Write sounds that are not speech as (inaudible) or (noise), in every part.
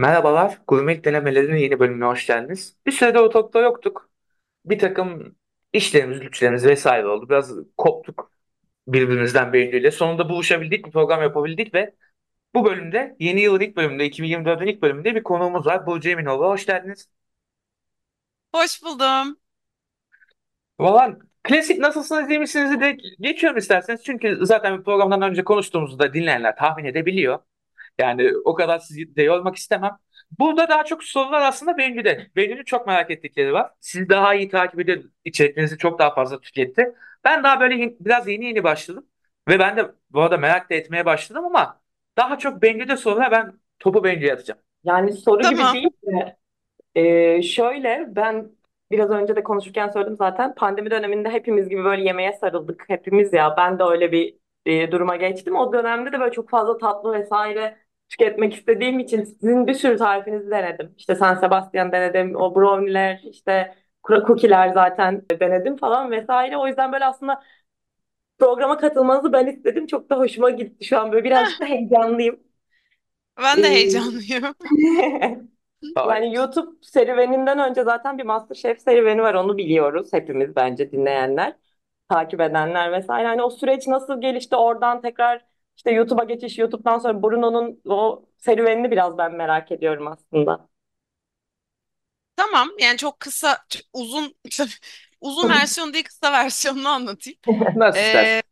Merhabalar, Gurme Denemelerinin yeni bölümüne hoş geldiniz. Bir süredir ortalıkta yoktuk. Bir takım işlerimiz, güçlerimiz vesaire oldu. Biraz koptuk birbirimizden beğeniyle. Sonunda buluşabildik, bir program yapabildik ve bu bölümde yeni yılın ilk bölümünde, 2024'ün ilk bölümünde bir konuğumuz var. Burcu Eminoğlu. Hoş geldiniz. Hoş buldum. Valla klasik nasılsınız iyi misiniz de geçiyorum isterseniz. Çünkü zaten bir programdan önce konuştuğumuzda dinleyenler tahmin edebiliyor. Yani o kadar sizi de yormak istemem. Burada daha çok sorular aslında Bengü'de. Bengü'nün çok merak ettikleri var. Siz daha iyi takip ediyor, içeriklerinizi çok daha fazla tüketti. Ben daha böyle biraz yeni yeni başladım. Ve ben de bu arada merak da etmeye başladım ama daha çok Bengü'de sorular ben topu Bengü'ye atacağım. Yani soru gibi Tamam. değil de e, şöyle ben biraz önce de konuşurken söyledim zaten pandemi döneminde hepimiz gibi böyle yemeğe sarıldık hepimiz ya ben de öyle bir e, duruma geçtim. O dönemde de böyle çok fazla tatlı vesaire tüketmek istediğim için sizin bir sürü tarifinizi denedim. İşte San Sebastian denedim, o brownie'ler, işte cookie'ler zaten denedim falan vesaire. O yüzden böyle aslında programa katılmanızı ben istedim. Çok da hoşuma gitti şu an böyle birazcık da heyecanlıyım. Ben de heyecanlıyım. (laughs) Ay, Yani YouTube serüveninden önce zaten bir MasterChef serüveni var onu biliyoruz hepimiz bence dinleyenler, takip edenler vesaire. Hani o süreç nasıl gelişti oradan tekrar işte YouTube'a geçiş, YouTube'dan sonra Bruno'nun o serüvenini biraz ben merak ediyorum aslında. Tamam. Yani çok kısa, ç- uzun uzun versiyon değil kısa versiyonunu anlatayım. (laughs) nasıl? Ee,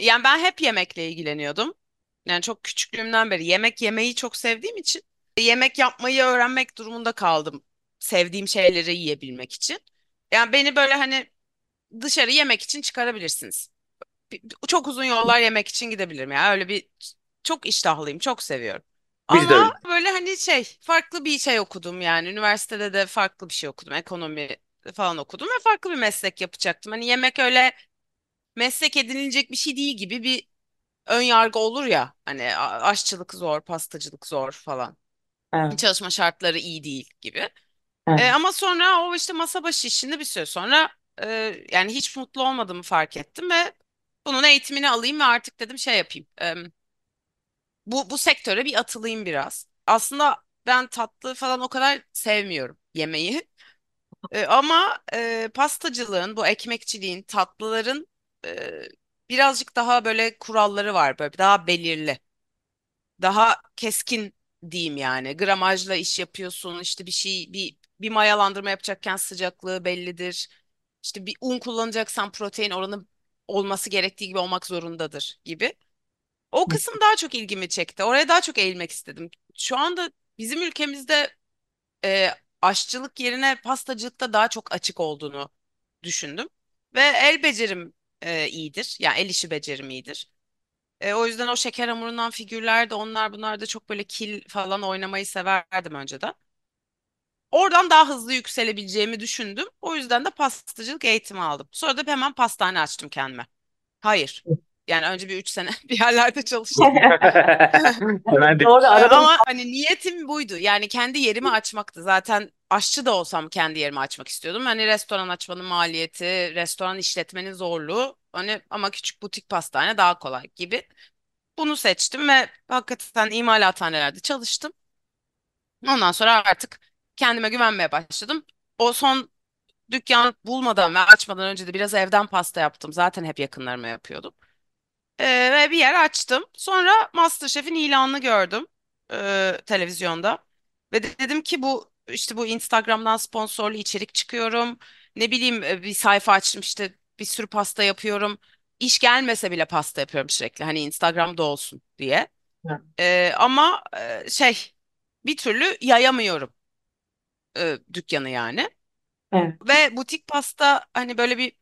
yani ben hep yemekle ilgileniyordum. Yani çok küçüklüğümden beri yemek yemeyi çok sevdiğim için yemek yapmayı öğrenmek durumunda kaldım. Sevdiğim şeyleri yiyebilmek için. Yani beni böyle hani dışarı yemek için çıkarabilirsiniz. Çok uzun yollar yemek için gidebilirim. Yani öyle bir çok iştahlıyım, çok seviyorum. Biz de öyle. Ama böyle hani şey farklı bir şey okudum yani üniversitede de farklı bir şey okudum ekonomi falan okudum ve farklı bir meslek yapacaktım. Hani yemek öyle meslek edinilecek bir şey değil gibi bir ön yargı olur ya hani aşçılık zor, pastacılık zor falan. Evet, Çalışma şartları iyi değil gibi. Evet. ama sonra o işte masa başı işinde bir süre sonra e, yani hiç mutlu olmadığımı fark ettim ve bunun eğitimini alayım ve artık dedim şey yapayım. E, bu bu sektöre bir atılayım biraz. Aslında ben tatlı falan o kadar sevmiyorum yemeği. (laughs) E, ama e, pastacılığın, bu ekmekçiliğin, tatlıların e, birazcık daha böyle kuralları var, böyle daha belirli, daha keskin diyeyim yani. Gramajla iş yapıyorsun, işte bir şey, bir bir mayalandırma yapacakken sıcaklığı bellidir. İşte bir un kullanacaksan protein oranı olması gerektiği gibi olmak zorundadır gibi. O kısım daha çok ilgimi çekti. Oraya daha çok eğilmek istedim. Şu anda bizim ülkemizde e, aşçılık yerine pastacılıkta daha çok açık olduğunu düşündüm. Ve el becerim e, iyidir. Yani el işi becerim iyidir. E, o yüzden o şeker hamurundan figürler de onlar bunlar da çok böyle kil falan oynamayı severdim önceden. Oradan daha hızlı yükselebileceğimi düşündüm. O yüzden de pastacılık eğitimi aldım. Sonra da hemen pastane açtım kendime. Hayır. Yani önce bir üç sene (laughs) bir yerlerde çalıştım. (laughs) Doğru Ee, bir Ama hani niyetim buydu. Yani kendi yerimi açmaktı. Zaten aşçı da olsam kendi yerimi açmak istiyordum. Hani restoran açmanın maliyeti, restoran işletmenin zorluğu. Hani ama küçük butik pastane daha kolay gibi. Bunu seçtim ve hakikaten imalathanelerde çalıştım. Ondan sonra artık kendime güvenmeye başladım. O son dükkan bulmadan ve açmadan önce de biraz evden pasta yaptım. Zaten hep yakınlarıma yapıyordum. Ee, ve bir yer açtım. Sonra MasterChef'in ilanını gördüm e, televizyonda. Ve de- dedim ki bu işte bu Instagram'dan sponsorlu içerik çıkıyorum. Ne bileyim e, bir sayfa açtım işte bir sürü pasta yapıyorum. İş gelmese bile pasta yapıyorum sürekli. Hani Instagram'da olsun diye. Ee, ama e, şey bir türlü yayamıyorum e, dükkanı yani. evet, Ve butik pasta hani böyle bir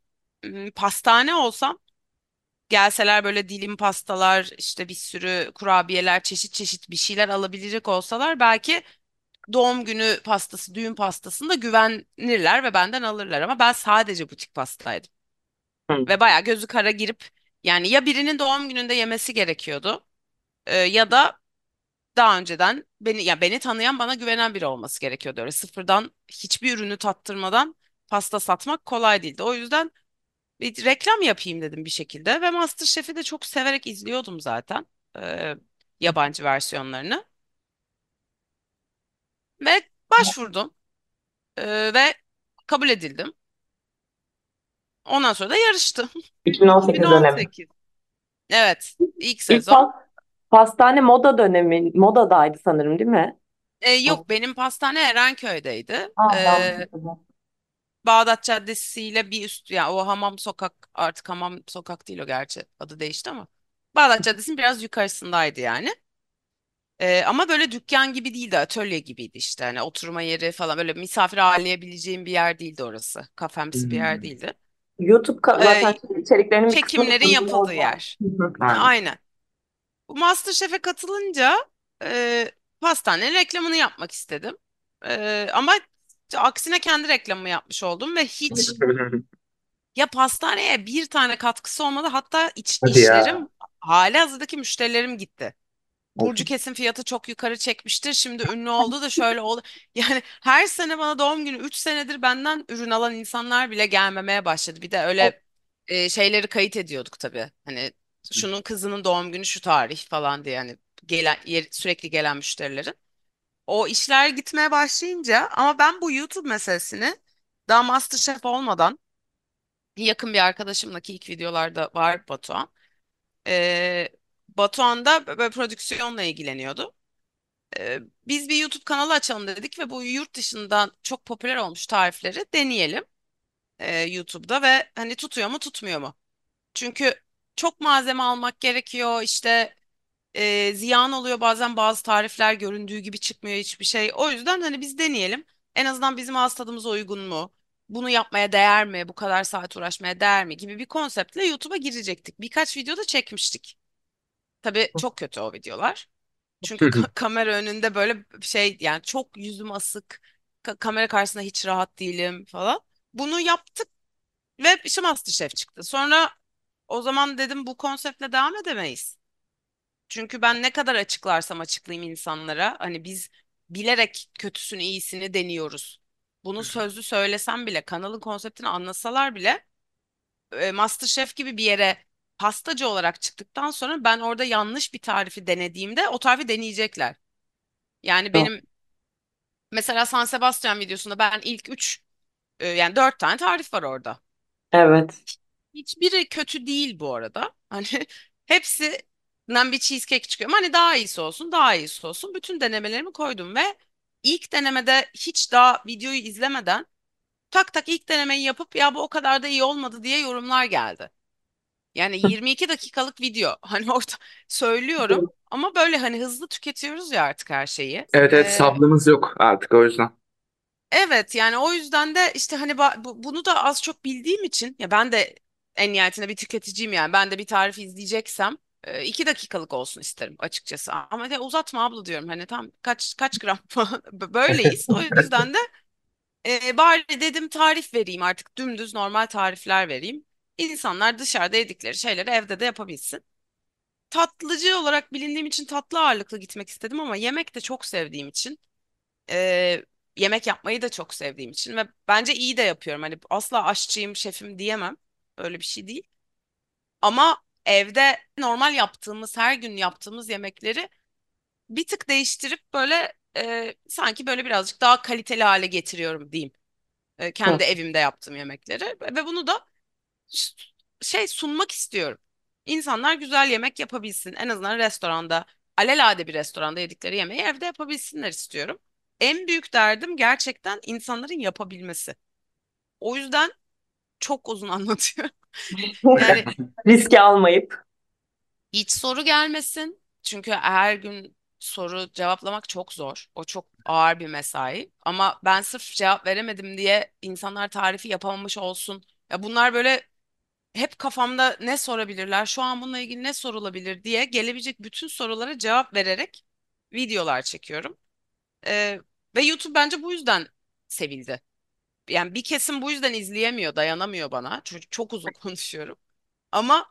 m, pastane olsam gelseler böyle dilim pastalar işte bir sürü kurabiyeler çeşit çeşit bir şeyler alabilecek olsalar belki doğum günü pastası düğün pastasında güvenirler ve benden alırlar ama ben sadece butik pastaydım Hı. ve bayağı gözü kara girip yani ya birinin doğum gününde yemesi gerekiyordu e, ya da daha önceden beni ya beni tanıyan bana güvenen biri olması gerekiyordu öyle sıfırdan hiçbir ürünü tattırmadan pasta satmak kolay değildi o yüzden bir reklam yapayım dedim bir şekilde ve MasterChef'i de çok severek izliyordum zaten e, yabancı versiyonlarını. ve başvurdum Ee, ve kabul edildim. Ondan sonra da yarıştım. 2018 dönemi. (laughs) 2018. Evet, İlk sezon. Pas, pastane moda dönemi, modadaydı sanırım değil mi? Ee, O. yok benim pastane Erenköy'deydi. Aa, yanlış hatırladım. Bağdat Caddesi ile bir üst ya o Hamam Sokak artık Hamam Sokak değil o gerçi adı değişti ama Bağdat Caddesi'nin biraz yukarısındaydı yani. Ee, ama böyle dükkan gibi değildi atölye gibiydi işte hani oturma yeri falan böyle misafir ağırlayabileceğim bir yer değildi orası kafemsi bir yer Hmm. değildi. YouTube ka- zaten Ee, içeriklerinin bir kısmı çekimlerin yapıldığı yer. Hı hı. Aynen. Aynen. Bu MasterChef'e katılınca e, pastanenin reklamını yapmak istedim. E, ama aksine kendi reklamımı yapmış oldum ve hiç ya pastaneye bir tane katkısı olmadı. Hatta iç, Hadi ya. işlerim hali hazırdaki müşterilerim gitti. Burcu kesin fiyatı çok yukarı çekmiştir. Şimdi ünlü oldu da şöyle oldu. (laughs) Yani her sene bana doğum günü 3 senedir benden ürün alan insanlar bile gelmemeye başladı. Bir de öyle e, şeyleri kayıt ediyorduk tabii. Hani şunun kızının doğum günü şu tarih falan diye hani gelen yer- sürekli gelen müşterilerin. O işler gitmeye başlayınca ama ben bu YouTube meselesini daha MasterChef olmadan yakın bir arkadaşımla ki ilk videolarda var Batuhan. Ee, Batuhan da böyle prodüksiyonla ilgileniyordu. Ee, biz bir YouTube kanalı açalım dedik ve bu yurt dışından çok popüler olmuş tarifleri deneyelim e, YouTube'da ve hani tutuyor mu tutmuyor mu? Çünkü çok malzeme almak gerekiyor işte e, ziyan oluyor bazen bazı tarifler göründüğü gibi çıkmıyor hiçbir şey. O yüzden hani biz deneyelim. En azından bizim ağız tadımıza uygun mu? Bunu yapmaya değer mi? Bu kadar saat uğraşmaya değer mi? Gibi bir konseptle YouTube'a girecektik. Birkaç video da çekmiştik. Tabii çok kötü o videolar. Çünkü (laughs) ka- kamera önünde böyle şey yani çok yüzüm asık. ka- kamera karşısında hiç rahat değilim falan. Bunu yaptık ve işte MasterChef çıktı. Sonra o zaman dedim bu konseptle devam edemeyiz. Çünkü ben ne kadar açıklarsam açıklayayım insanlara hani biz bilerek kötüsünü iyisini deniyoruz. Bunu sözlü söylesem bile kanalın konseptini anlasalar bile e, MasterChef gibi bir yere pastacı olarak çıktıktan sonra ben orada yanlış bir tarifi denediğimde o tarifi deneyecekler. Yani Doğru. benim mesela San Sebastian videosunda ben ilk 3 yani 4 tane tarif var orada. Evet. Hiçbiri kötü değil bu arada. Hani (laughs) hepsinden bir cheesecake çıkıyor. Ama hani daha iyisi olsun, daha iyisi olsun. Bütün denemelerimi koydum ve ilk denemede hiç daha videoyu izlemeden tak tak ilk denemeyi yapıp ya bu o kadar da iyi olmadı diye yorumlar geldi. Yani 22 dakikalık video. (laughs) Hani orada söylüyorum ama böyle hani hızlı tüketiyoruz ya artık her şeyi. Evet evet Ee, sabrımız yok artık o yüzden. Evet yani o yüzden de işte hani ba- bu- bunu da az çok bildiğim için ya ben de en nihayetinde bir tüketiciyim yani. Ben de bir tarif izleyeceksem e, iki dakikalık olsun isterim açıkçası. Ama de uzatma abla diyorum. Hani tam kaç kaç gram (laughs) falan. Böyleyiz. O yüzden de e, bari dedim tarif vereyim artık. Dümdüz normal tarifler vereyim. İnsanlar dışarıda yedikleri şeyleri evde de yapabilsin. Tatlıcı olarak bilindiğim için tatlı ağırlıklı gitmek istedim ama yemek de çok sevdiğim için e, yemek yapmayı da çok sevdiğim için ve bence iyi de yapıyorum. Hani asla aşçıyım, şefim diyemem. Öyle bir şey değil. Ama evde normal yaptığımız, her gün yaptığımız yemekleri bir tık değiştirip böyle e, sanki böyle birazcık daha kaliteli hale getiriyorum diyeyim. E, Hı. kendi evimde yaptığım yemekleri ve bunu da şey sunmak istiyorum. İnsanlar güzel yemek yapabilsin. En azından restoranda, alelade bir restoranda yedikleri yemeği evde yapabilsinler istiyorum. En büyük derdim gerçekten insanların yapabilmesi. O yüzden çok uzun anlatıyorum. (laughs) Yani Riski almayıp. hiç soru gelmesin. Çünkü her gün soru cevaplamak çok zor. O çok ağır bir mesai. Ama ben sırf cevap veremedim diye insanlar tarifi yapamamış olsun. Ya bunlar böyle hep kafamda ne sorabilirler, şu an bununla ilgili ne sorulabilir diye gelebilecek bütün sorulara cevap vererek videolar çekiyorum. Ee, ve YouTube bence bu yüzden sevildi. Yani bir kesim bu yüzden izleyemiyor, dayanamıyor bana. Çünkü çok uzun (laughs) konuşuyorum. Ama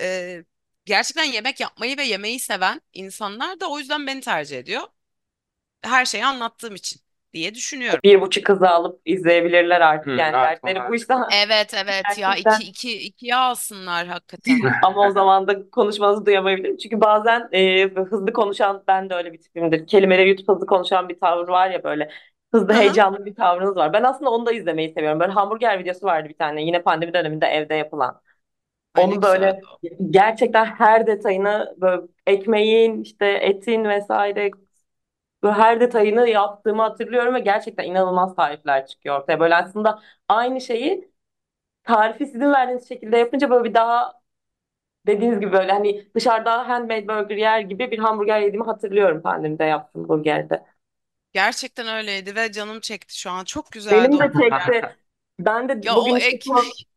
e, gerçekten yemek yapmayı ve yemeği seven insanlar da o yüzden beni tercih ediyor. Her şeyi anlattığım için. diye düşünüyorum. Bir buçuk hızı alıp izleyebilirler artık. Hı, Yani artık dertleri onlar- buysa (laughs) Evet evet ya Gerçekten. iki, iki, ikiye alsınlar hakikaten. (laughs) ama o zaman da konuşmanızı duyamayabilirim. Çünkü bazen e, hızlı konuşan ben de öyle bir tipimdir. Kelimeleri yutup hızlı konuşan bir tavır var ya böyle. Hızlı Hı hı. heyecanlı bir tavrınız var. Ben aslında onu da izlemeyi seviyorum. Böyle hamburger videosu vardı bir tane. Yine pandemi döneminde evde yapılan. Ay ne Onu böyle gerçekten her detayını böyle ekmeğin, işte etin vesaire böyle her detayını yaptığımı hatırlıyorum ve gerçekten inanılmaz tarifler çıkıyor ortaya. Böyle aslında aynı şeyi tarifi sizin verdiğiniz şekilde yapınca böyle bir daha dediğiniz gibi böyle hani dışarıda handmade burger yer gibi bir hamburger yediğimi hatırlıyorum pandemide yaptığım burgerde. Gerçekten öyleydi ve canım çekti şu an. Çok güzeldi Benim de o. çekti. (laughs) Ben de Ya bugün o işte ekmek.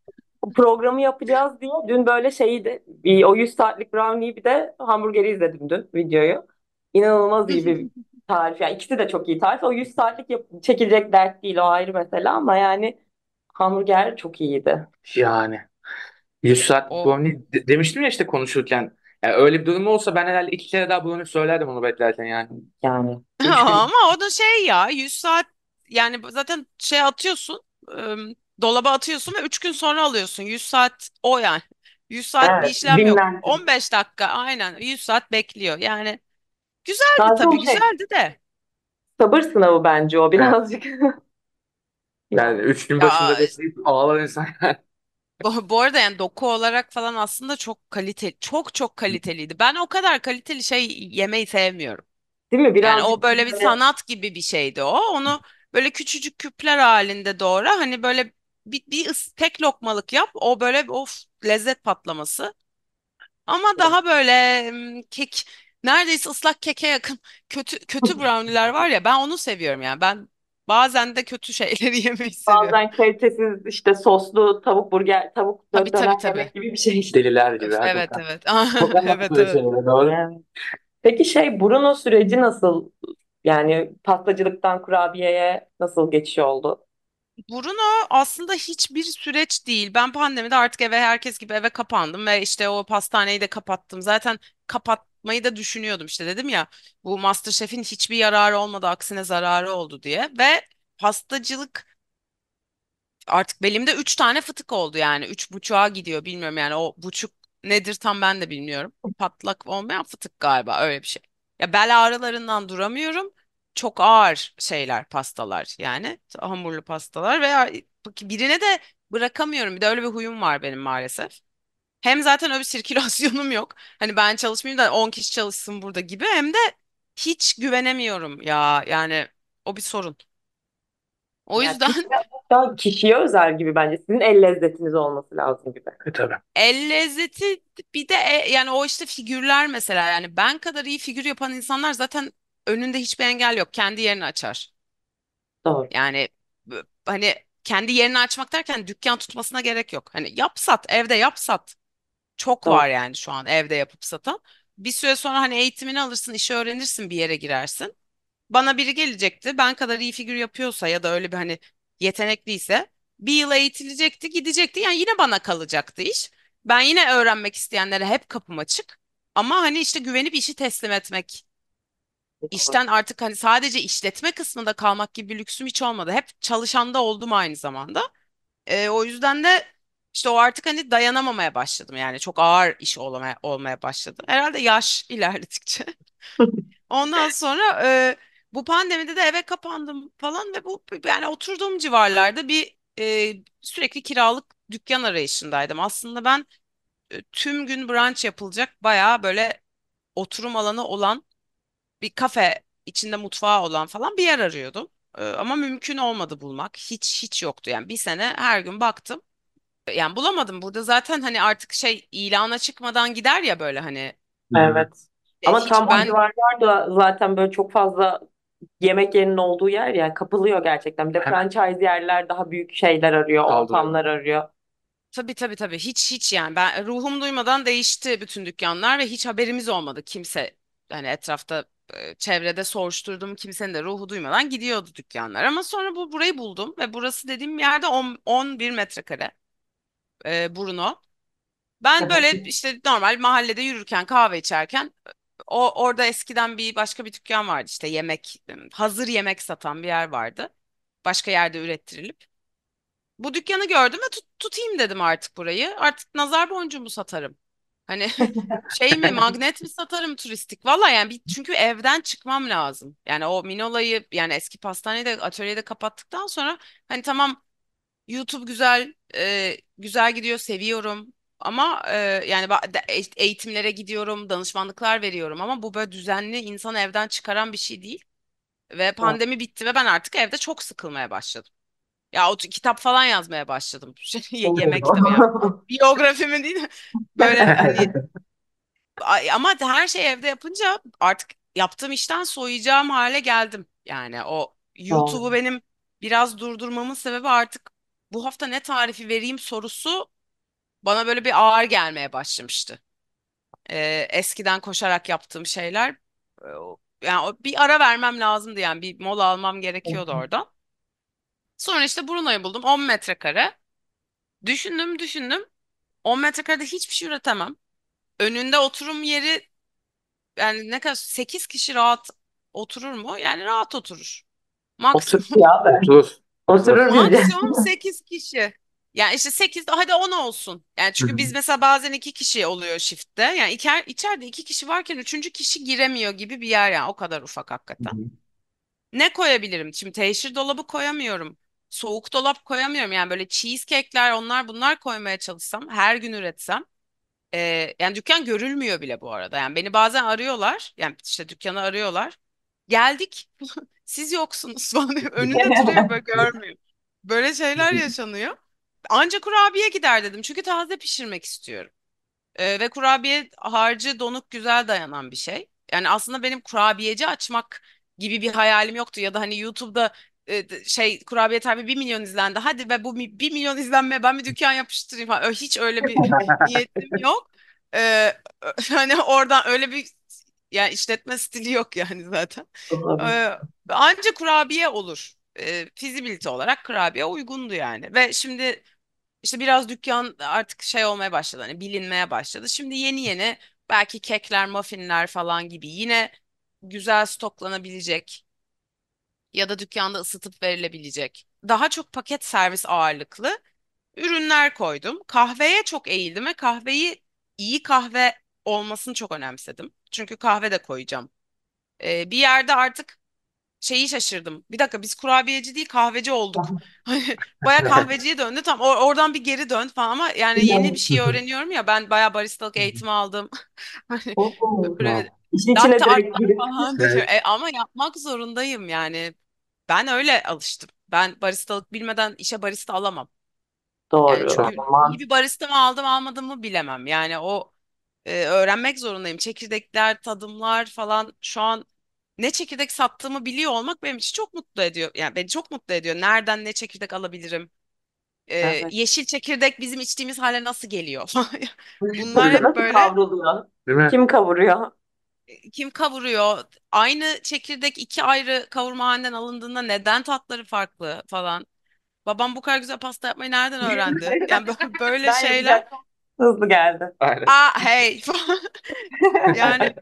programı yapacağız diye dün böyle şeydi bir, o 100 saatlik brownie'yi bir de hamburgeri izledim dün videoyu. İnanılmaz iyi bir (laughs) tarif. Yani ikisi de çok iyi tarif. O 100 saatlik yap- çekilecek dert değil o ayrı mesele ama yani hamburger çok iyiydi. Yani 100 saat O brownie de- demiştim ya işte konuşurken. Yani öyle bir durum olsa ben herhalde iki kere daha brownie söylerdim onu beklerken yani. Yani (laughs) ama o da şey ya 100 saat yani zaten şey atıyorsun ım, dolaba atıyorsun ve 3 gün sonra alıyorsun. 100 saat o yani. 100 saat bir evet işlem yok. dinlendim. 15 dakika aynen 100 saat bekliyor. Yani güzeldi Zaten tabii şey güzeldi de. sabır sınavı bence o Evet. birazcık. (laughs) Yani üç gün Ya başında bekleyip ağlar insan. Bu, bu arada yani doku olarak falan aslında çok kaliteli, çok çok kaliteliydi. Ben o kadar kaliteli şey yemeyi sevmiyorum. Değil mi? Yani Birazcık o böyle bir böyle sanat gibi bir şeydi o. Onu böyle küçücük küpler halinde doğra. Hani böyle bir, bir ıs- tek lokmalık yap. O böyle of lezzet patlaması. Ama daha böyle mm, kek neredeyse ıslak keke yakın kötü kötü (laughs) brownie'ler var ya ben onu seviyorum yani. Ben bazen de kötü şeyleri (laughs) yemeyi seviyorum. bazen kalitesiz işte soslu tavuk burger, tavuk Tabii tabii döner tabii. yemek gibi bir şey. Deliler gibi evet hakikaten. evet. (laughs) Sokak Evet böyle evet. şeylere doğru. Yani. Peki şey Bruno süreci nasıl? Yani pastacılıktan kurabiyeye nasıl geçiş oldu? Bruno aslında hiçbir süreç değil. Ben pandemide artık eve herkes gibi eve kapandım ve işte o pastaneyi de kapattım. Zaten kapatmayı da düşünüyordum işte dedim ya bu MasterChef'in hiçbir yararı olmadı aksine zararı oldu diye ve pastacılık artık belimde üç tane fıtık oldu yani üç buçuğa gidiyor bilmiyorum yani o buçuk nedir tam ben de bilmiyorum. Patlak olmayan fıtık galiba öyle bir şey. Ya bel ağrılarından duramıyorum. Çok ağır şeyler pastalar yani hamurlu pastalar ve birine de bırakamıyorum. Bir de öyle bir huyum var benim maalesef. Hem zaten öyle bir sirkülasyonum yok. Hani ben çalışmayayım da 10 kişi çalışsın burada gibi hem de hiç güvenemiyorum ya yani o bir sorun. O Yani yüzden birazcık daha kişiye özel gibi bence. Sizin el lezzetiniz olması lazım gibi. E, tabii. El lezzeti bir de e- yani o işte figürler mesela yani ben kadar iyi figür yapan insanlar zaten önünde hiçbir engel yok. Kendi yerini açar. Doğru. Yani b- hani kendi yerini açmak derken dükkan tutmasına gerek yok. Hani yap sat, evde yap sat. Çok Doğru. var yani şu an evde yapıp satan. Bir süre sonra hani eğitimini alırsın, işi öğrenirsin, bir yere girersin. Bana biri gelecekti. Ben kadar iyi figür yapıyorsa ya da öyle bir hani yetenekliyse bir yıl eğitilecekti, gidecekti. Yani yine bana kalacaktı iş. Ben yine öğrenmek isteyenlere hep kapım açık. Ama hani işte güvenip işi teslim etmek, işten artık hani sadece işletme kısmında kalmak gibi bir lüksüm hiç olmadı. Hep çalışanda oldum aynı zamanda. Ee, o yüzden de işte o artık hani dayanamamaya başladım. Yani çok ağır iş olmaya, olmaya başladı. Herhalde yaş (laughs) ilerledikçe. Ondan sonra e, bu pandemide de eve kapandım falan ve bu yani oturduğum civarlarda bir e, sürekli kiralık dükkan arayışındaydım. Aslında ben e, tüm gün brunch yapılacak bayağı böyle oturum alanı olan bir kafe içinde mutfağı olan falan bir yer arıyordum. E, ama mümkün olmadı bulmak. Hiç hiç yoktu yani bir sene her gün baktım. Yani bulamadım. Burada zaten hani artık şey ilana çıkmadan gider ya böyle hani. Evet. e, Ama hiç tam o ben civarlar da zaten böyle çok fazla yemek yerinin olduğu yer yani kapılıyor gerçekten. Bir de franchise yerler daha büyük şeyler arıyor, kaldırıyor. ortamlar arıyor. Tabii tabii tabii hiç hiç yani ben ruhum duymadan değişti bütün dükkanlar ve hiç haberimiz olmadı kimse hani etrafta e, çevrede soruşturdum kimsenin de ruhu duymadan gidiyordu dükkanlar ama sonra bu burayı buldum ve burası dediğim yerde 10, 11 metrekare e, Bruno. Ben böyle işte normal mahallede yürürken kahve içerken o orada eskiden bir başka bir dükkan vardı işte yemek hazır yemek satan bir yer vardı. Başka yerde ürettirilip. Bu dükkanı gördüm ve tut- tutayım dedim artık burayı. Artık nazar boncuğu mu satarım? Hani (laughs) şey mi magnet mi satarım turistik? Valla yani bir, çünkü evden çıkmam lazım. Yani o Minola'yı yani eski pastaneyi de atölyeyi de kapattıktan sonra hani tamam YouTube güzel e, güzel gidiyor seviyorum ama e, yani ba- de- eğitimlere gidiyorum danışmanlıklar veriyorum ama bu böyle düzenli insanı evden çıkaran bir şey değil. Ve pandemi bitti ve ben artık evde çok sıkılmaya başladım. Ya o t- kitap falan yazmaya başladım. (laughs) Şey, yemek kitabı ya. (laughs) Biyografimi değil de böyle (laughs) hani Ay- ama her şey evde yapınca artık yaptığım işten soyacağım hale geldim. Yani o YouTube'u benim biraz durdurmamın sebebi artık bu hafta ne tarifi vereyim sorusu bana böyle bir ağır gelmeye başlamıştı. Ee, eskiden koşarak yaptığım şeyler e, yani bir ara vermem lazımdı yani bir mola almam gerekiyordu oradan. Sonra işte Bruno'yu buldum 10 metrekare. Düşündüm düşündüm 10 metrekarede hiçbir şey üretemem. Önünde oturum yeri yani ne kadar 8 kişi rahat oturur mu? Yani rahat oturur. Otur Maksimum ya be. Dur. Oturur bizce. maksimum 8 kişi. Yani işte 8 hadi 10 olsun. Yani çünkü biz mesela bazen 2 kişi oluyor shift'te. Yani içer, içeride 2 kişi varken üçüncü kişi giremiyor gibi bir yer yani o kadar ufak hakikaten. Ne koyabilirim? Şimdi teşhir dolabı koyamıyorum. Soğuk dolap koyamıyorum. Yani böyle cheesecake'ler onlar bunlar koymaya çalışsam her gün üretsem ee, yani dükkan görülmüyor bile bu arada. Yani beni bazen arıyorlar. Yani işte dükkanı arıyorlar. Geldik. (laughs) Siz yoksunuz (laughs) falan diyor. Önünde (laughs) duruyor böyle görmüyor. Böyle şeyler yaşanıyor. Anca kurabiye gider dedim. Çünkü taze pişirmek istiyorum. Ee, ve kurabiye harcı donuk güzel dayanan bir şey. Yani aslında benim kurabiyeci açmak gibi bir hayalim yoktu. Ya da hani YouTube'da e, şey kurabiye tarifi bir milyon izlendi. Hadi be bu mi- bir milyon izlenme ben bir dükkan yapıştırayım falan. Hiç öyle bir niyetim yok. Ee, hani oradan öyle bir yani işletme stili yok yani zaten. Ee, anca kurabiye olur. Ee, fizibilite olarak kurabiye uygundu yani. Ve şimdi işte biraz dükkan artık şey olmaya başladı hani bilinmeye başladı. Şimdi yeni yeni belki kekler, muffinler falan gibi yine güzel stoklanabilecek ya da dükkanda ısıtıp verilebilecek. Daha çok paket servis ağırlıklı ürünler koydum. Kahveye çok eğildim ve kahveyi iyi kahve olmasını çok önemsedim. Çünkü kahve de koyacağım. Ee, bir yerde artık şeyi şaşırdım. Bir dakika biz kurabiyeci değil kahveci olduk. (laughs) Baya kahveciye döndü. Tam or- oradan bir geri dön falan ama yani yeni bir şey öğreniyorum ya ben baya baristalık eğitimi aldım. (laughs) Hani böyle İşin içine direkt girip falan (laughs) Evet. E, ama yapmak zorundayım yani. Ben öyle alıştım. Ben baristalık bilmeden işe barista alamam. Yani doğru. Çok. çünkü iyi Man. bir barista mı aldım almadım mı bilemem. Yani o e, öğrenmek zorundayım. Çekirdekler, tadımlar falan şu an ne çekirdek sattığımı biliyor olmak benim için çok mutlu ediyor. Yani beni çok mutlu ediyor. Nereden ne çekirdek alabilirim? E, Evet. yeşil çekirdek bizim içtiğimiz hale nasıl geliyor? (laughs) Bunlar hep Nasıl böyle kavruluyor? Değil mi? Kim kavuruyor? e, kim kavuruyor? Aynı çekirdek iki ayrı kavurmahaneden alındığında neden tatları farklı falan. Babam bu kadar güzel pasta yapmayı nereden öğrendi? (laughs) Yani bö- böyle Ben şeyler. yapacaktım. Hızlı geldi. Aynen. Aa hey (laughs) yani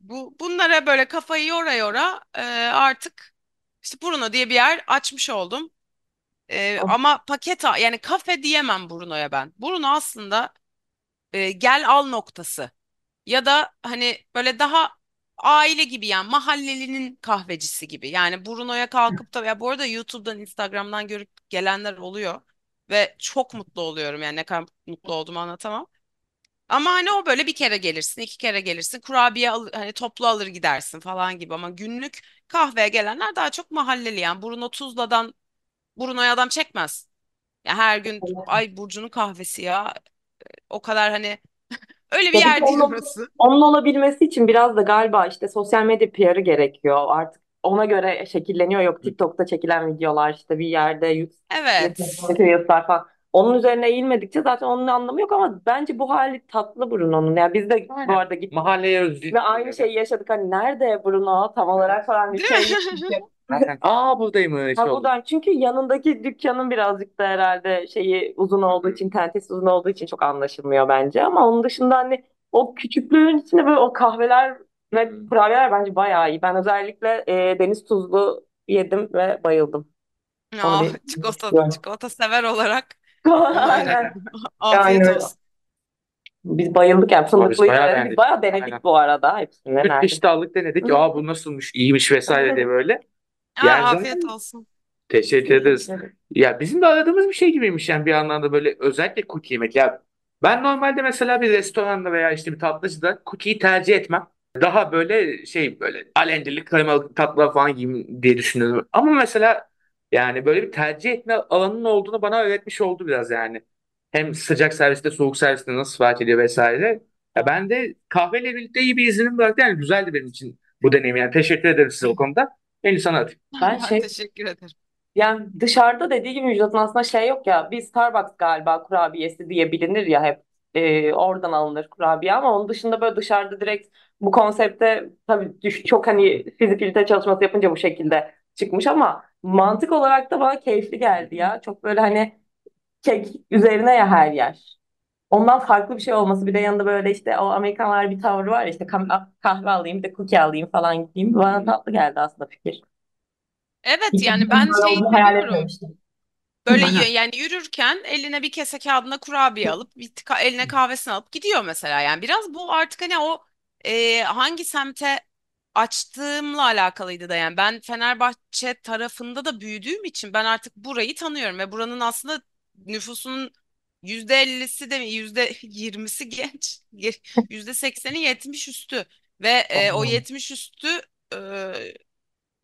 bu bunlara böyle kafayı yora yora e, artık işte Bruno diye bir yer açmış oldum. E, ama paket yani kafe diyemem Bruno'ya ben. Bruno aslında e, gel al noktası. Ya da hani böyle daha aile gibi yani mahallelinin kahvecisi gibi. Yani Bruno'ya kalkıp da ya bu arada YouTube'dan Instagram'dan görüp gelenler oluyor ve çok mutlu oluyorum yani ne kadar mutlu olduğumu anlatamam. Ama hani o böyle bir kere gelirsin, iki kere gelirsin, kurabiye al, hani toplu alır gidersin falan gibi ama günlük kahveye gelenler daha çok mahalleli yani Bruno Tuzla'dan Bruno'ya adam çekmez. Ya her gün ay Burcu'nun kahvesi ya o kadar hani (laughs) öyle bir bir de yer değil onun, orası. onun olabilmesi için biraz da galiba işte sosyal medya PR'ı gerekiyor. Artık ona göre şekilleniyor. Yok TikTok'ta çekilen videolar işte bir yerde yüz- Evet. Falan. Onun üzerine eğilmedikçe zaten onun anlamı yok ama bence bu hali tatlı Bruno'nun. Yani biz de bu Aynen. arada gittik Mahalleye özgü. ve aynı şeyi yaşadık. Hani nerede Bruno tam olarak falan bir Değil şey. (laughs) Aynen. Aa buradaymış. Ha oldu. buradan çünkü yanındaki dükkanın birazcık da herhalde şeyi uzun olduğu için, tentesi uzun olduğu için çok anlaşılmıyor bence. Ama onun dışında hani o küçüklüğün içinde böyle o kahveler ve kurabiyeler bence bayağı iyi. Ben özellikle e, deniz tuzlu yedim ve bayıldım. Onu Ah, bir (laughs) çikolata, istiyorum. çikolata sever olarak bunu (laughs) Aynen. (laughs) Afiyet öyle. olsun. Biz bayıldık yani Ama biz fındıklıydı. bayağı Biz beğendik. bayağı denedik Aynen. bu arada hepsini. Üç Nerede? çeşit aldık denedik. Aa bu nasılmış, iyiymiş vesaire diye böyle. Ah, Yani afiyet zaten olsun. teşekkür ederiz. Ya bizim de aradığımız bir şey gibiymiş yani bir anlamda böyle özellikle cookie yemek. Ya ben normalde mesela bir restoranda veya işte bir tatlıcıda cookie'yi tercih etmem. Daha böyle şey böyle alendili kremalı tatlılar falan yiyeyim diye düşünüyorum. Ama mesela yani böyle bir tercih etme alanının olduğunu bana öğretmiş oldu biraz yani. Hem sıcak serviste soğuk serviste nasıl fark ediyor vesaire. Ya ben de kahveyle birlikte iyi bir izlenim bıraktı. Yani güzeldi benim için bu deneyim. Yani teşekkür ederim size o konuda. En sana atayım. Ben şey teşekkür ederim. yani dışarıda dediği gibi Müjdat'ın aslında şey yok ya bir Starbucks galiba kurabiyesi diye bilinir ya hep Ee, oradan alınır kurabiye ama onun dışında böyle dışarıda direkt bu konsepte tabii düş, çok hani fizibilite çalışması yapınca bu şekilde çıkmış ama mantık olarak da bana keyifli geldi ya. Çok böyle hani kek üzerine ya her yer. Ondan farklı bir şey olması bir de yanında böyle işte o Amerikanlar bir tavrı var ya işte kah- kahve alayım bir de cookie alayım falan gideyim. Bana tatlı geldi aslında fikir. Evet Hiç yani ben olduğunu hayal etmemiştim. Böyle y- yani yürürken eline bir kese kağıdına kurabiye alıp bir tka- eline kahvesini alıp gidiyor mesela. Yani biraz bu artık hani o e, hangi semte açtığımla alakalıydı da yani ben Fenerbahçe tarafında da büyüdüğüm için ben artık burayı tanıyorum ve buranın aslında nüfusunun yüzde ellisi de yüzde yirmisi genç (laughs) yüzde sekseni yetmiş üstü ve e, o yetmiş üstü e,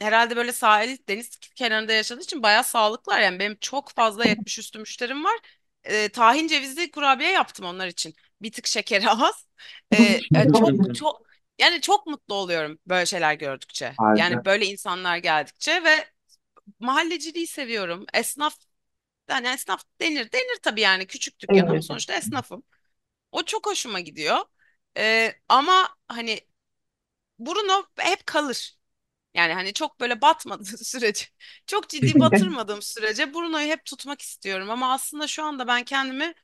herhalde böyle sahil deniz kenarında yaşadığı için bayağı sağlıklılar. Yani benim çok fazla 70 üstü müşterim var. Ee, tahin cevizli kurabiye yaptım onlar için. Bir tık şekeri az. (laughs) Ee, e, çok çok yani çok mutlu oluyorum böyle şeyler gördükçe. Harika. Yani böyle insanlar geldikçe ve mahalleciliği seviyorum. Esnaf yani esnaf denir denir tabii yani küçük dükkan ama Evet. sonuçta esnafım. O çok hoşuma gidiyor. Ee, ama hani Bruno hep kalır. Yani hani çok böyle batmadığı (laughs) sürece, çok ciddi (laughs) batırmadığım sürece Bruno'yu hep tutmak istiyorum. Ama aslında şu anda ben kendimi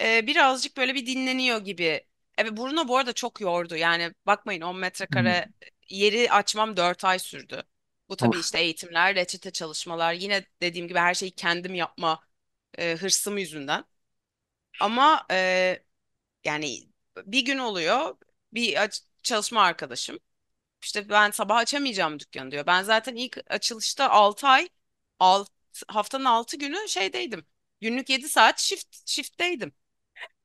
e, birazcık böyle bir dinleniyor gibi. Evet Bruno bu arada çok yordu. Yani bakmayın 10 metrekare yeri açmam 4 ay sürdü. Bu tabii Of. işte eğitimler, reçete çalışmalar. Yine dediğim gibi her şeyi kendim yapma e, hırsım yüzünden. Ama e, yani bir gün oluyor bir aç- çalışma arkadaşım. İşte ben sabah açamayacağım dükkanı diyor. Ben zaten ilk açılışta 6 ay alt, haftanın 6 günü şeydeydim. Günlük 7 saat shift shift'teydim.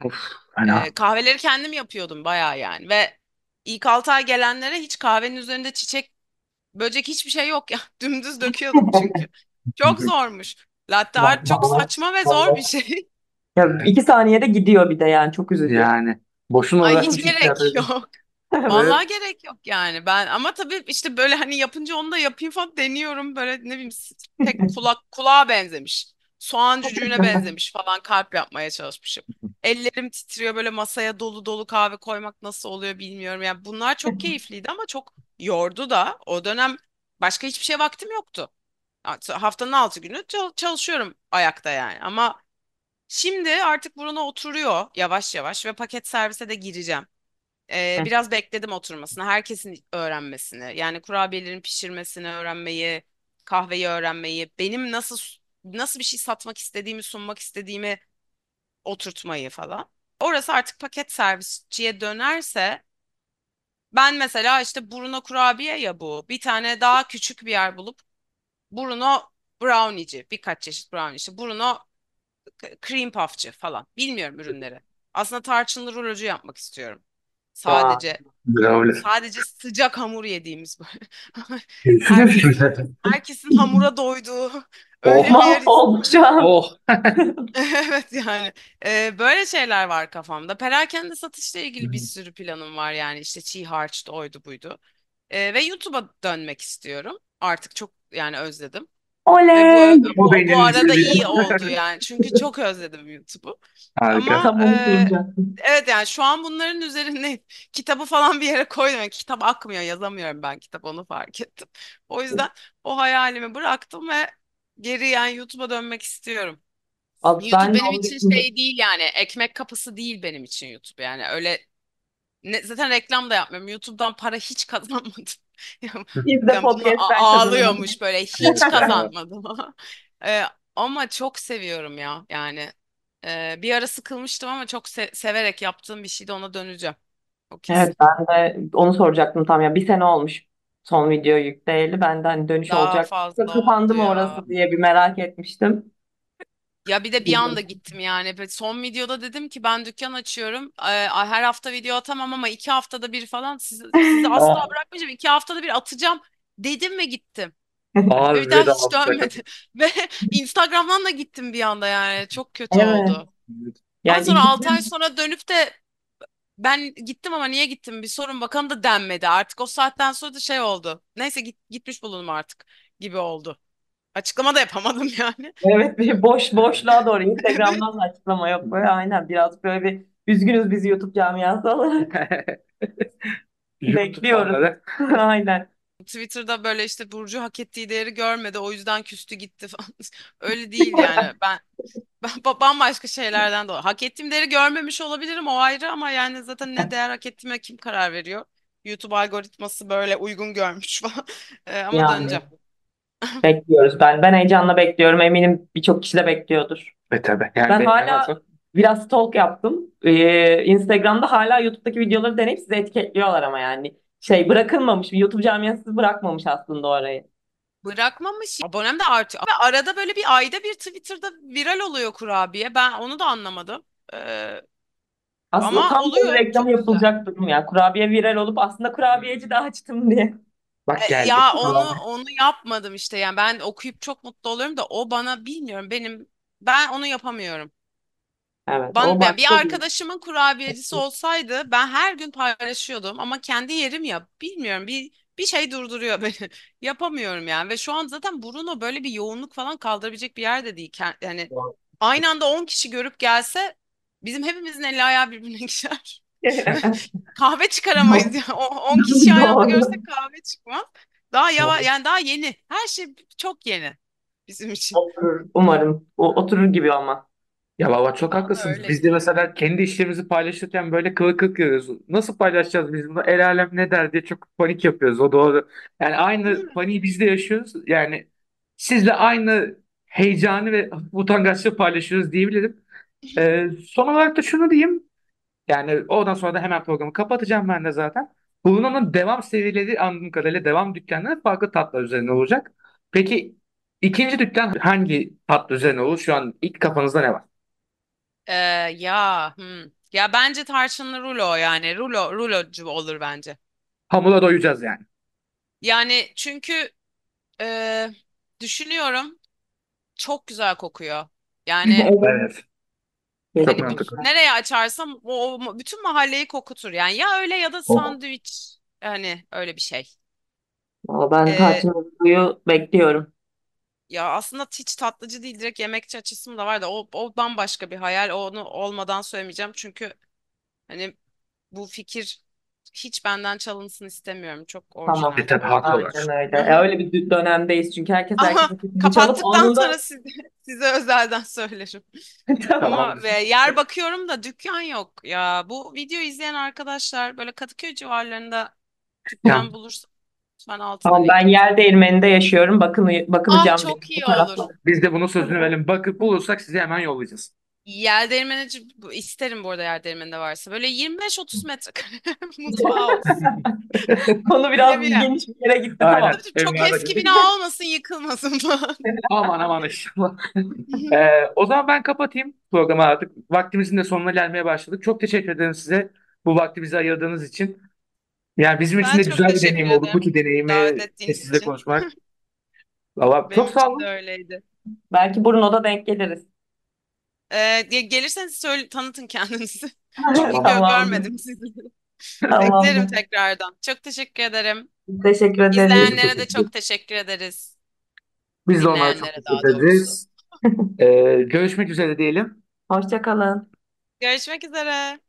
Of, fena. Ee, kahveleri kendim yapıyordum bayağı yani ve ilk 6 ay gelenlere hiç kahvenin üzerinde çiçek, böcek hiçbir şey yok ya. (laughs) Dümdüz döküyordum çünkü. (laughs) Çok zormuş. Latte art çok saçma ve zor bir şey. Ya (laughs) iki saniyede gidiyor bir de yani çok üzücü. Yani boşuna Ay hiç gerek yapıyorsun. yok. Evet. Vallahi gerek yok yani ben ama tabii işte böyle hani yapınca onu da yapayım falan deniyorum böyle ne bileyim tek kulak kulağa benzemiş. Soğan cücüğüne benzemiş falan kalp yapmaya çalışmışım. Ellerim titriyor böyle masaya dolu dolu kahve koymak nasıl oluyor bilmiyorum. Yani bunlar çok keyifliydi ama çok yordu da o dönem başka hiçbir şey vaktim yoktu. Haftanın altı günü çal- çalışıyorum ayakta yani ama şimdi artık buruna oturuyor yavaş yavaş ve paket servise de gireceğim. Ee, biraz bekledim oturmasını, herkesin öğrenmesini, yani kurabiyelerin pişirmesini öğrenmeyi, kahveyi öğrenmeyi, benim nasıl nasıl bir şey satmak istediğimi, sunmak istediğimi oturtmayı falan. Orası artık paket servisçiye dönerse, ben mesela işte Bruno kurabiye ya bu, bir tane daha küçük bir yer bulup Bruno brownie'ci, birkaç çeşit brownie işte Bruno cream puff'çı falan, bilmiyorum ürünleri. Aslında tarçınlı rulocu yapmak istiyorum. Sadece Bravo. Sadece sıcak hamur yediğimiz böyle. (laughs) Keyifli Herkesin, herkesin hamura doyduğu öyle bir yer şu an. Oh. (laughs) Evet yani Ee, böyle şeyler var kafamda. Perakende satışla ilgili bir sürü planım var yani işte çiğ harçtı oydu buydu. Ee, ve YouTube'a dönmek istiyorum. Artık çok yani özledim. Ve Oley! bu, Bu bu, arada iyi (laughs) oldu yani. Çünkü çok özledim YouTube'u. Harika. Ama Tam onu e, evet yani şu an bunların üzerine (laughs) kitabı falan bir yere koydum. Yani kitap akmıyor, yazamıyorum ben kitap onu fark ettim. O yüzden o hayalimi bıraktım ve geri yani YouTube'a dönmek istiyorum. Abi YouTube ben benim için şey değil yani ekmek kapısı değil benim için YouTube yani öyle Ne, zaten reklam da yapmıyorum. YouTube'dan para hiç kazanmadım. Biz de podcast'ten ağlıyormuş böyle hiç (laughs) kazanmadım. (laughs) Ee, ama çok seviyorum ya yani. Ee, bir ara sıkılmıştım ama çok se- severek yaptığım bir şeyde ona döneceğim. O kesin. Evet ben de onu soracaktım tam ya. Bir sene olmuş son video yükleyeli. Ben de hani dönüş Daha olacak. fazla Kapandı mı ya. orası diye bir merak etmiştim. Ya bir de bir anda gittim yani. Son videoda dedim ki ben dükkan açıyorum. Ee, her hafta video atamam ama iki haftada bir falan sizi, sizi (laughs) asla bırakmayacağım. İki haftada bir atacağım dedim ve gittim. Ve bir daha veda hiç dönmedi. (laughs) Ve Instagram'dan da gittim bir anda yani. Çok kötü Evet. oldu. Yani Ondan sonra ilginç- 6 ay sonra dönüp de ben gittim ama niye gittim bir sorun bakalım da denmedi. Artık o saatten sonra da şey oldu. Neyse git, gitmiş bulundum artık gibi oldu. Açıklama da yapamadım (laughs) yani. Evet bir boş boşluğa doğru Instagram'dan da (laughs) açıklama yok böyle aynen biraz böyle bir üzgünüz biz YouTube camiası olarak (laughs) YouTube Bekliyoruz. aynen. Twitter'da böyle işte Burcu hak ettiği değeri görmedi o yüzden küstü gitti falan. Öyle değil yani. Ben ben ba- bambaşka şeylerden dolayı. Hak ettiğim değeri görmemiş olabilirim o ayrı ama yani zaten ne değer hak ettiğime kim karar veriyor? YouTube algoritması böyle uygun görmüş falan. Ee, ama Yani. döneceğim. Bekliyoruz ben. Ben heyecanla bekliyorum. Eminim birçok kişi de bekliyordur. Ve tabii. Yani Ben hala varsa- biraz stalk yaptım. Ee, Instagram'da hala YouTube'daki videoları deneyip size etiketliyorlar ama yani. Şey bırakılmamış. YouTube camiası bırakmamış aslında orayı. Bırakmamış. Abonem de artıyor. Ve arada böyle bir ayda bir Twitter'da viral oluyor kurabiye. Ben onu da anlamadım. Ee, Aslında Ama tam oluyor, böyle reklam çok güzel. yapılacak durum ya. Kurabiye viral olup aslında kurabiyeci de açtım diye. Bak e, geldik. ya onu onu yapmadım işte. Yani ben okuyup çok mutlu oluyorum da o bana bilmiyorum benim ben onu yapamıyorum. Evet. Ben, o yani başka bir arkadaşımın kurabiyecisi olsaydı ben her gün paylaşıyordum ama kendi yerim ya bilmiyorum bir bir şey durduruyor (laughs) beni. Yapamıyorum yani ve şu an zaten Bruno böyle bir yoğunluk falan kaldırabilecek bir yer de değil. Ken- Yani aynı anda 10 kişi görüp gelse bizim hepimizin eli ayağı birbirine (laughs) girer. (laughs) Kahve çıkaramayız ya. O 10 kişi aynı anda görsek kahve çıkmaz. Daha yavaş yani daha yeni. Her şey çok yeni bizim için. Oturur. Umarım. O, oturur gibi ama. Ya baba çok haklısınız. öyle Biz de mesela kendi işlerimizi paylaşırken böyle kılık kılık görüyoruz. Nasıl paylaşacağız biz bunu? El alem ne der diye çok panik yapıyoruz. O doğru. Yani aynı mi? paniği biz de yaşıyoruz. Yani sizle aynı heyecanı ve utangaçlığı paylaşıyoruz diyebilirim. (laughs) Ee, son olarak da şunu diyeyim. Yani oradan sonra da hemen programı kapatacağım ben de zaten. Bruno'nun devam serileri anladığım kadarıyla devam dükkanları farklı tatlar üzerine olacak. Peki ikinci dükkan hangi tatlı üzerine olur? Şu an ilk kafanızda ne var? Ee, ya hmm. Ya bence tarçınlı rulo yani rulo rulocu olur bence. Hamura doyacağız yani. Yani çünkü e, düşünüyorum çok güzel kokuyor. Yani (laughs) Evet. Çok mantıklı. nereye açarsam o, o bütün mahalleyi kokutur. Yani ya öyle ya da sandviç hani öyle bir şey. Valla ben Ee, suyu bekliyorum. Ya aslında hiç tatlıcı değil direkt yemekçi açısım da var da o, o bambaşka bir hayal onu olmadan söylemeyeceğim çünkü hani bu fikir hiç benden çalınsın istemiyorum çok Tamam. orijinal. E tabii haklı Aynen olarak. öyle. Ya öyle bir dö- dönemdeyiz çünkü herkes Ama herkesin çalıp kapattıktan anında sonra size, (laughs) size özelden söylerim. (laughs) tamam. Ama ve yer bakıyorum da dükkan yok. Ya bu video izleyen arkadaşlar böyle Kadıköy civarlarında dükkan bulursa lütfen altına Tamam ben yer değirmeninde yaşıyorum. Bakın Ah bakılacağım çok bir iyi olur. Biz de bunun sözünü verelim. Bakıp bulursak size hemen yollayacağız. Yer değirmeni bu- isterim bu arada yer değirmeninde varsa. Böyle 25-30 metrekare (laughs) (laughs) mutfağı olsun. (laughs) Konu biraz ya. geniş bir yere gitti Aynen. tamam. Çok Evlerde eski bina olmasın yıkılmasın falan. Aman aman inşallah. Ee, o zaman ben kapatayım programı artık. Vaktimizin de sonuna gelmeye başladık. Çok teşekkür ederim size bu vaktimizi ayırdığınız için. Yani bizim için Ben de güzel bir deneyim oldu. ederim Cookie deneyimi sizle konuşmak. Valla çok sağ olun. öyleydi. Belki Bruno'da denk geliriz. Ee, ge- gelirseniz söyle, tanıtın kendinizi. (laughs) (laughs) Çünkü gö- Tamam. görmedim sizi. Tamam. Beklerim tekrardan. Çok teşekkür ederim. Teşekkür ederiz. İzleyenlere de çok teşekkür ederiz. Biz de onlara çok Dinleyenlere daha teşekkür ederiz. (laughs) Ee, görüşmek üzere diyelim. Hoşça kalın. Görüşmek üzere.